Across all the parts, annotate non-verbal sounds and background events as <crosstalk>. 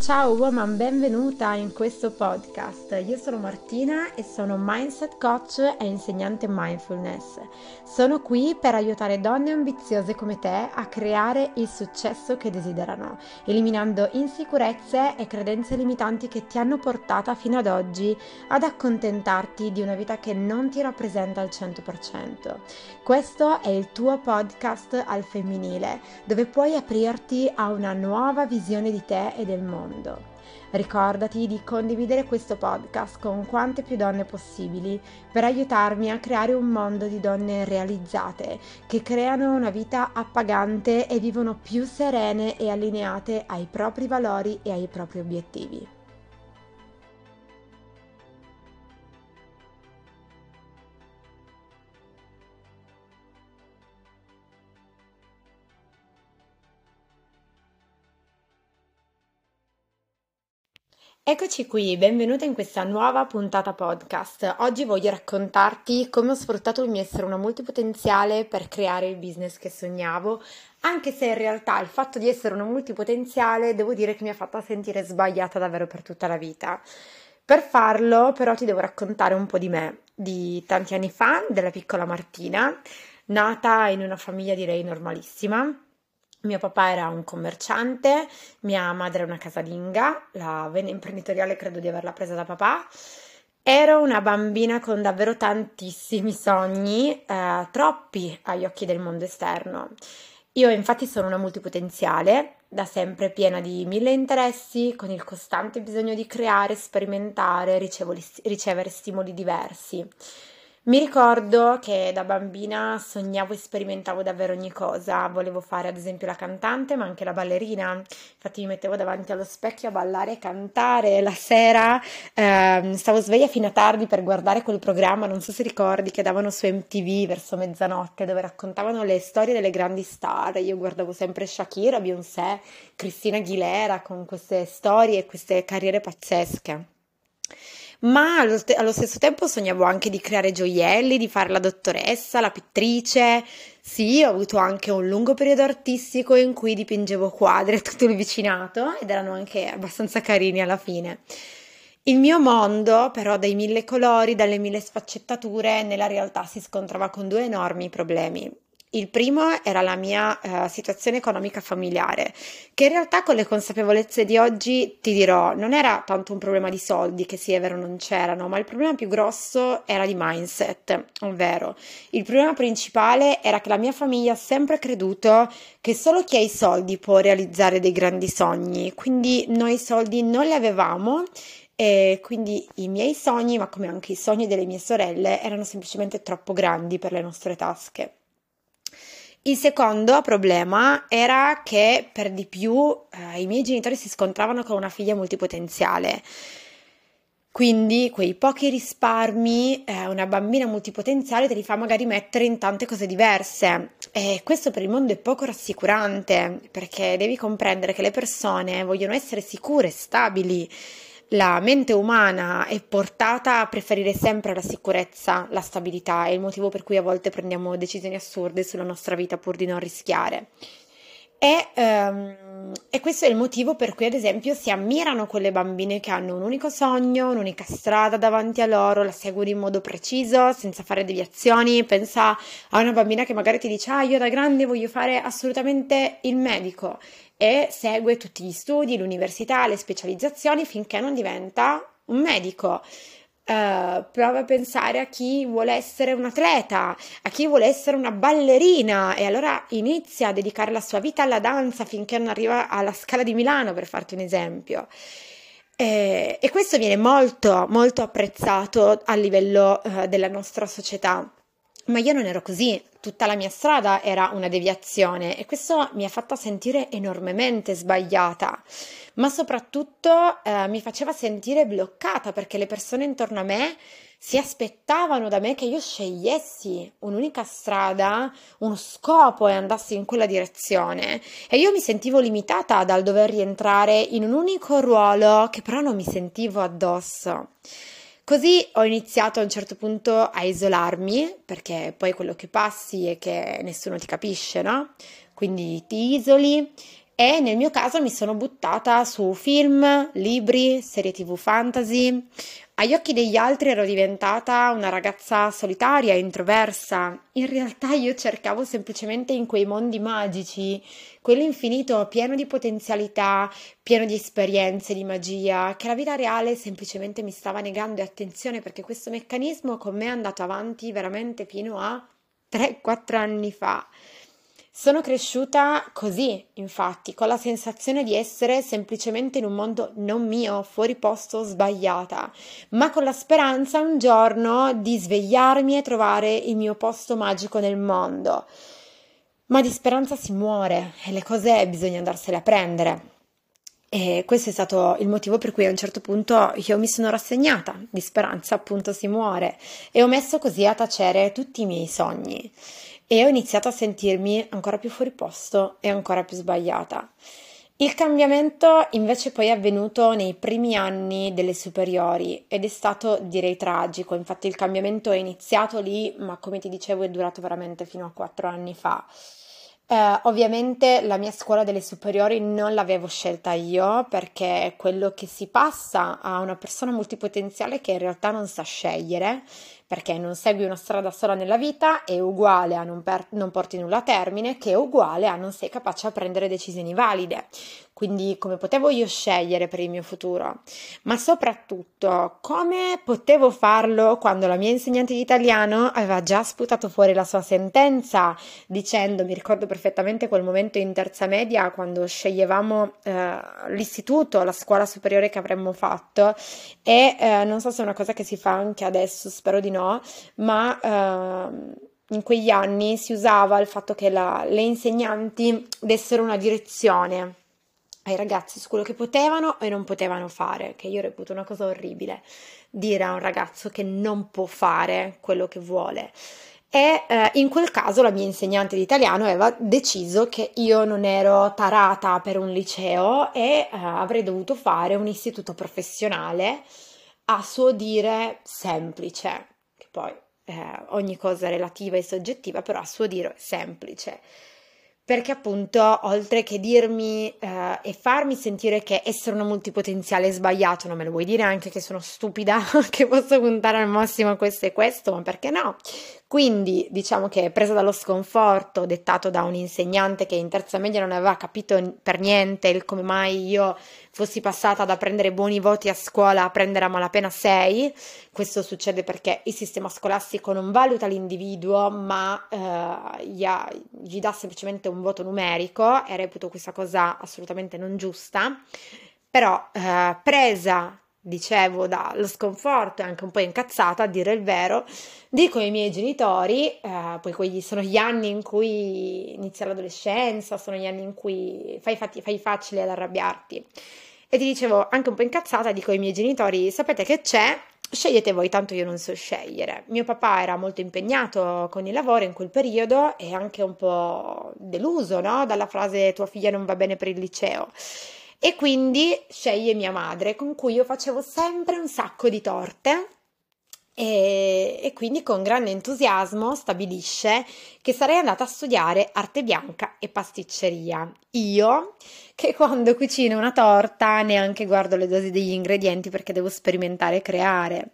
Ciao woman, benvenuta in questo podcast. Io sono Martina e sono mindset coach e insegnante mindfulness. Sono qui per aiutare donne ambiziose come te a creare il successo che desiderano, eliminando insicurezze e credenze limitanti che ti hanno portata fino ad oggi ad accontentarti di una vita che non ti rappresenta al 100%. Questo è il tuo podcast al femminile, dove puoi aprirti a una nuova visione di te e del mondo mondo. Ricordati di condividere questo podcast con quante più donne possibili per aiutarmi a creare un mondo di donne realizzate che creano una vita appagante e vivono più serene e allineate ai propri valori e ai propri obiettivi. Eccoci qui, benvenuta in questa nuova puntata podcast. Oggi voglio raccontarti come ho sfruttato il mio essere una multipotenziale per creare il business che sognavo, anche se in realtà il fatto di essere una multipotenziale devo dire che mi ha fatta sentire sbagliata davvero per tutta la vita. Per farlo però ti devo raccontare un po' di me, di tanti anni fa, della piccola Martina, nata in una famiglia direi normalissima mio papà era un commerciante, mia madre è una casalinga, la vena imprenditoriale credo di averla presa da papà. Ero una bambina con davvero tantissimi sogni, eh, troppi agli occhi del mondo esterno. Io infatti sono una multipotenziale, da sempre piena di mille interessi, con il costante bisogno di creare, sperimentare, ricevere stimoli diversi. Mi ricordo che da bambina sognavo e sperimentavo davvero ogni cosa, volevo fare ad esempio la cantante ma anche la ballerina, infatti mi mettevo davanti allo specchio a ballare e cantare la sera, eh, stavo sveglia fino a tardi per guardare quel programma, non so se ricordi, che davano su MTV verso mezzanotte dove raccontavano le storie delle grandi star, io guardavo sempre Shakira, Beyoncé, Cristina Aguilera con queste storie e queste carriere pazzesche ma allo, st- allo, stesso tempo sognavo anche di creare gioielli, di fare la dottoressa, la pittrice. Sì, ho avuto anche un lungo periodo artistico in cui dipingevo quadri a tutto il vicinato ed erano anche abbastanza carini alla fine. Il mio mondo, però, dai mille colori, dalle mille sfaccettature, nella realtà si scontrava con due enormi problemi. Il primo era la mia uh, situazione economica familiare, che in realtà con le consapevolezze di oggi ti dirò, non era tanto un problema di soldi, che sì è vero non c'erano, ma il problema più grosso era di mindset, ovvero il problema principale era che la mia famiglia ha sempre creduto che solo chi ha i soldi può realizzare dei grandi sogni, quindi noi i soldi non li avevamo e quindi i miei sogni, ma come anche i sogni delle mie sorelle, erano semplicemente troppo grandi per le nostre tasche. Il secondo problema era che per di più eh, i miei genitori si scontravano con una figlia multipotenziale. Quindi quei pochi risparmi, eh, una bambina multipotenziale te li fa magari mettere in tante cose diverse. E questo per il mondo è poco rassicurante, perché devi comprendere che le persone vogliono essere sicure, stabili la mente umana è portata a preferire sempre la sicurezza, la stabilità, è il motivo per cui a volte prendiamo decisioni assurde sulla nostra vita pur di non rischiare. E, um, e, questo è il motivo per cui, ad esempio, si ammirano quelle bambine che hanno un unico sogno, un'unica strada davanti a loro, la seguono in modo preciso, senza fare deviazioni. Pensa a una bambina che magari ti dice: Ah, io da grande voglio fare assolutamente il medico e segue tutti gli studi, l'università, le specializzazioni finché non diventa un medico. Uh, prova a pensare a chi vuole essere un atleta, a chi vuole essere una ballerina e allora inizia a dedicare la sua vita alla danza finché non arriva alla Scala di Milano, per farti un esempio. E, e questo viene molto, molto apprezzato a livello uh, della nostra società. Ma io non ero così, tutta la mia strada era una deviazione e questo mi ha fatta sentire enormemente sbagliata, ma soprattutto eh, mi faceva sentire bloccata perché le persone intorno a me si aspettavano da me che io scegliessi un'unica strada, uno scopo e andassi in quella direzione e io mi sentivo limitata dal dover rientrare in un unico ruolo che però non mi sentivo addosso. Così ho iniziato a un certo punto a isolarmi, perché poi quello che passi è che nessuno ti capisce, no? Quindi ti isoli e nel mio caso mi sono buttata su film, libri, serie tv fantasy. Agli occhi degli altri ero diventata una ragazza solitaria, introversa. In realtà io cercavo semplicemente in quei mondi magici, quell'infinito pieno di potenzialità, pieno di esperienze, di magia, che la vita reale semplicemente mi stava negando e attenzione perché questo meccanismo con me è andato avanti veramente fino a 3-4 anni fa. Sono cresciuta così, infatti, con la sensazione di essere semplicemente in un mondo non mio, fuori posto, sbagliata, ma con la speranza un giorno di svegliarmi e trovare il mio posto magico nel mondo. Ma di speranza si muore e le cose bisogna andarsene a prendere. E questo è stato il motivo per cui a un certo punto io mi sono rassegnata, di speranza appunto si muore, e ho messo così a tacere tutti i miei sogni e ho iniziato a sentirmi ancora più fuori posto e ancora più sbagliata. Il cambiamento invece poi è avvenuto nei primi anni delle superiori ed è stato direi tragico, infatti il cambiamento è iniziato lì, ma come ti dicevo è durato veramente fino a quattro anni fa. Eh, ovviamente la mia scuola delle superiori non l'avevo scelta io perché quello che si passa a una persona multipotenziale che in realtà non sa scegliere perché non segui una strada sola nella vita è uguale a non, per- non porti nulla a termine che è uguale a non sei capace a prendere decisioni valide. Quindi come potevo io scegliere per il mio futuro? Ma soprattutto come potevo farlo quando la mia insegnante di italiano aveva già sputato fuori la sua sentenza dicendo, mi ricordo perfettamente quel momento in terza media quando sceglievamo eh, l'istituto, la scuola superiore che avremmo fatto e eh, non so se è una cosa che si fa anche adesso, spero di no, ma... Eh, in quegli anni si usava il fatto che la, le insegnanti dessero una direzione ai ragazzi su quello che potevano e non potevano fare, che io reputo una cosa orribile dire a un ragazzo che non può fare quello che vuole. E eh, in quel caso la mia insegnante di italiano aveva deciso che io non ero tarata per un liceo e eh, avrei dovuto fare un istituto professionale a suo dire semplice, poi eh, ogni cosa relativa e soggettiva, però a suo dire semplice perché appunto oltre che dirmi eh, e farmi sentire che essere una multipotenziale è sbagliato, non me lo vuoi dire anche che sono stupida, <laughs> che posso puntare al massimo a questo e questo, ma perché no? Quindi diciamo che presa dallo sconforto dettato da un insegnante che in terza media non aveva capito per niente il come mai io fossi passata da prendere buoni voti a scuola a prendere a malapena 6, questo succede perché il sistema scolastico non valuta l'individuo ma eh, gli, ha, gli dà semplicemente un voto numerico e reputo questa cosa assolutamente non giusta, però eh, presa dicevo, dallo sconforto e anche un po' incazzata a dire il vero, dico ai miei genitori, eh, poi quelli sono gli anni in cui inizia l'adolescenza, sono gli anni in cui fai, fatti, fai facile ad arrabbiarti. E ti dicevo, anche un po' incazzata, dico ai miei genitori, sapete che c'è? Scegliete voi, tanto io non so scegliere. Mio papà era molto impegnato con il lavoro in quel periodo e anche un po' deluso no? dalla frase tua figlia non va bene per il liceo e quindi sceglie mia madre con cui io facevo sempre un sacco di torte e, e, quindi con grande entusiasmo stabilisce che sarei andata a studiare arte bianca e pasticceria. Io che quando cucino una torta neanche guardo le dosi degli ingredienti perché devo sperimentare e creare.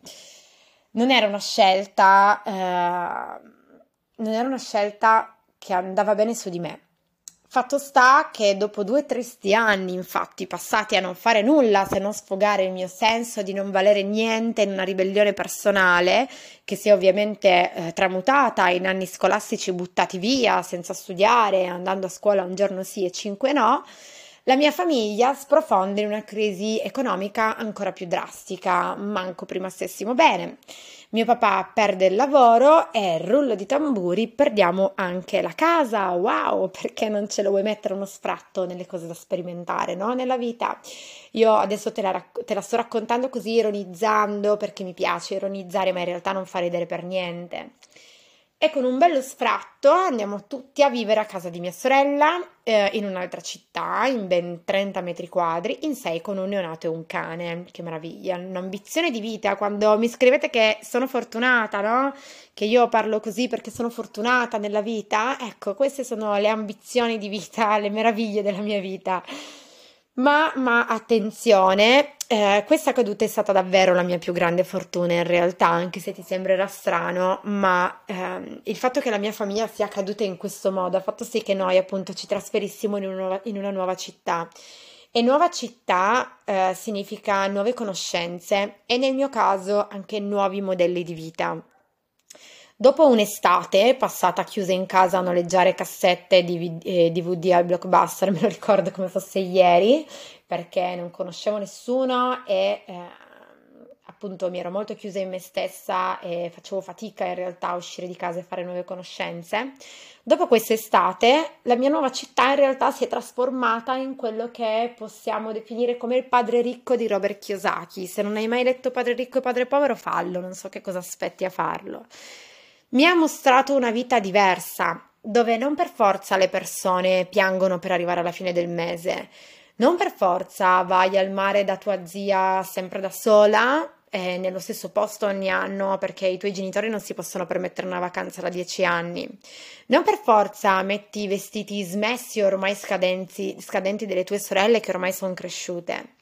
Non era una scelta, eh, non era una scelta che andava bene su di me Fatto sta che dopo due tristi anni, infatti, passati a non fare nulla se non sfogare il mio senso di non valere niente in una ribellione personale, che si è ovviamente eh, tramutata in anni scolastici buttati via senza studiare, andando a scuola un giorno sì e cinque no, la mia famiglia sprofonda in una crisi economica ancora più drastica, manco prima stessimo bene. Mio papà perde il lavoro e rullo di tamburi perdiamo anche la casa. Wow, perché non ce lo vuoi mettere uno sfratto nelle cose da sperimentare, no? Nella vita. Io adesso te la, te la sto raccontando così ironizzando perché mi piace ironizzare, ma in realtà non fa ridere per niente. E con un bello sfratto andiamo tutti a vivere a casa di mia sorella eh, in un'altra città, in ben 30 metri quadri, in sei con un neonato e un cane. Che meraviglia, un'ambizione di vita. Quando mi scrivete che sono fortunata, no? Che io parlo così perché sono fortunata nella vita, ecco, queste sono le ambizioni di vita, <laughs> le meraviglie della mia vita. Ma, ma attenzione, eh, questa caduta è stata davvero la mia più grande fortuna in realtà, anche se ti sembrerà strano, ma ehm, il fatto che la mia famiglia sia caduta in questo modo ha fatto sì che noi appunto ci trasferissimo in una nuova, in una nuova città. E nuova città eh, significa nuove conoscenze e nel mio caso anche nuovi modelli di vita. Dopo un'estate passata chiusa in casa a noleggiare cassette eh, DVD al blockbuster, <laughs> me lo ricordo come fosse ieri, perché non conoscevo nessuno e eh, appunto mi ero molto chiusa in me stessa e facevo fatica in realtà a uscire di casa e fare nuove conoscenze. Dopo quest'estate la mia nuova città in realtà si è trasformata in quello che possiamo definire come il padre ricco di Robert Kiyosaki. Se non hai mai letto Padre ricco e Padre povero, fallo, non so che cosa aspetti a farlo mi ha mostrato una vita diversa, dove non per forza le persone piangono per arrivare alla fine del mese, non per forza vai al mare da tua zia sempre da sola e nello stesso posto ogni anno perché i tuoi genitori non si possono permettere una vacanza da dieci anni. Non per forza metti i vestiti smessi ormai scadenti, scadenti delle tue sorelle che ormai sono cresciute.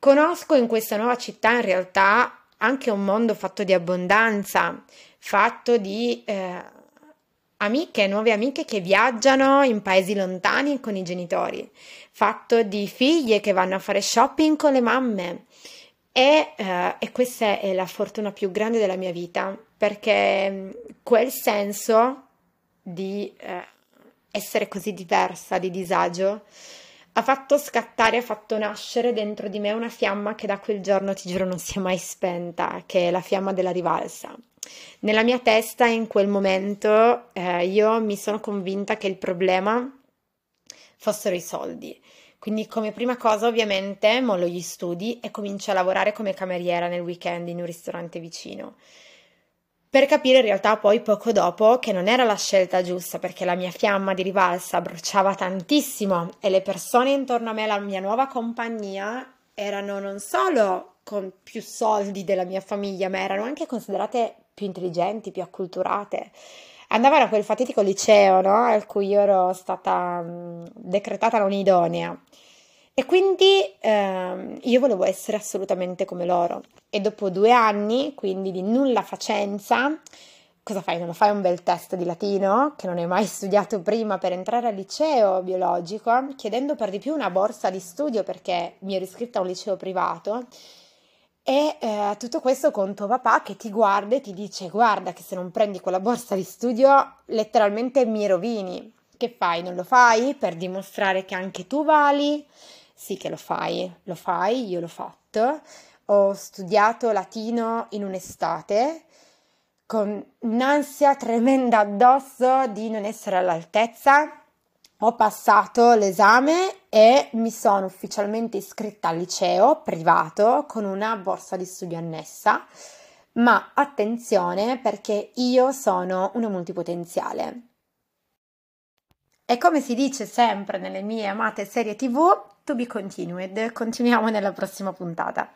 Conosco in questa nuova città in realtà anche un mondo fatto di abbondanza, fatto di eh, amiche, nuove amiche che viaggiano in paesi lontani con i genitori, fatto di figlie che vanno a fare shopping con le mamme. E, eh, e questa è la fortuna più grande della mia vita, perché mm, quel senso di eh, essere così diversa, di disagio, ha fatto scattare, ha fatto nascere dentro di me una fiamma che da quel giorno, ti giuro, non si è mai spenta, che è la fiamma della rivalsa. Nella mia testa in quel momento eh, io mi sono convinta che il problema fossero i soldi. Quindi come prima cosa ovviamente mollo gli studi e comincio a lavorare come cameriera nel weekend in un ristorante vicino. Per capire in realtà poi poco dopo che non era la scelta giusta perché la mia fiamma di rivalsa bruciava tantissimo e le persone intorno a me, la mia nuova compagnia, erano non solo con più soldi della mia famiglia, ma erano anche considerate più intelligenti, più acculturate. Andavano a quel fatidico liceo, no? Al cui io ero stata decretata non idonea. E quindi ehm, io volevo essere assolutamente come loro. E dopo due anni, quindi di nulla facenza, cosa fai? Non fai un bel test di latino, che non hai mai <laughs> studiato prima per entrare al liceo biologico, chiedendo per di più una borsa di studio perché mi ero iscritta a un liceo privato e eh, tutto questo con tuo papà che ti guarda e ti dice: Guarda, che se non prendi quella borsa di studio, letteralmente mi rovini. Che fai? Non lo fai per dimostrare che anche tu vali? Sì, che lo fai, lo fai, io l'ho fatto. Ho studiato latino in un'estate con un'ansia tremenda addosso di non essere all'altezza ho passato l'esame e mi sono ufficialmente iscritta al liceo privato con una borsa di studio annessa, ma attenzione perché io sono una multipotenziale. E come si dice sempre nelle mie amate serie TV, to be continued. Continuiamo nella prossima puntata.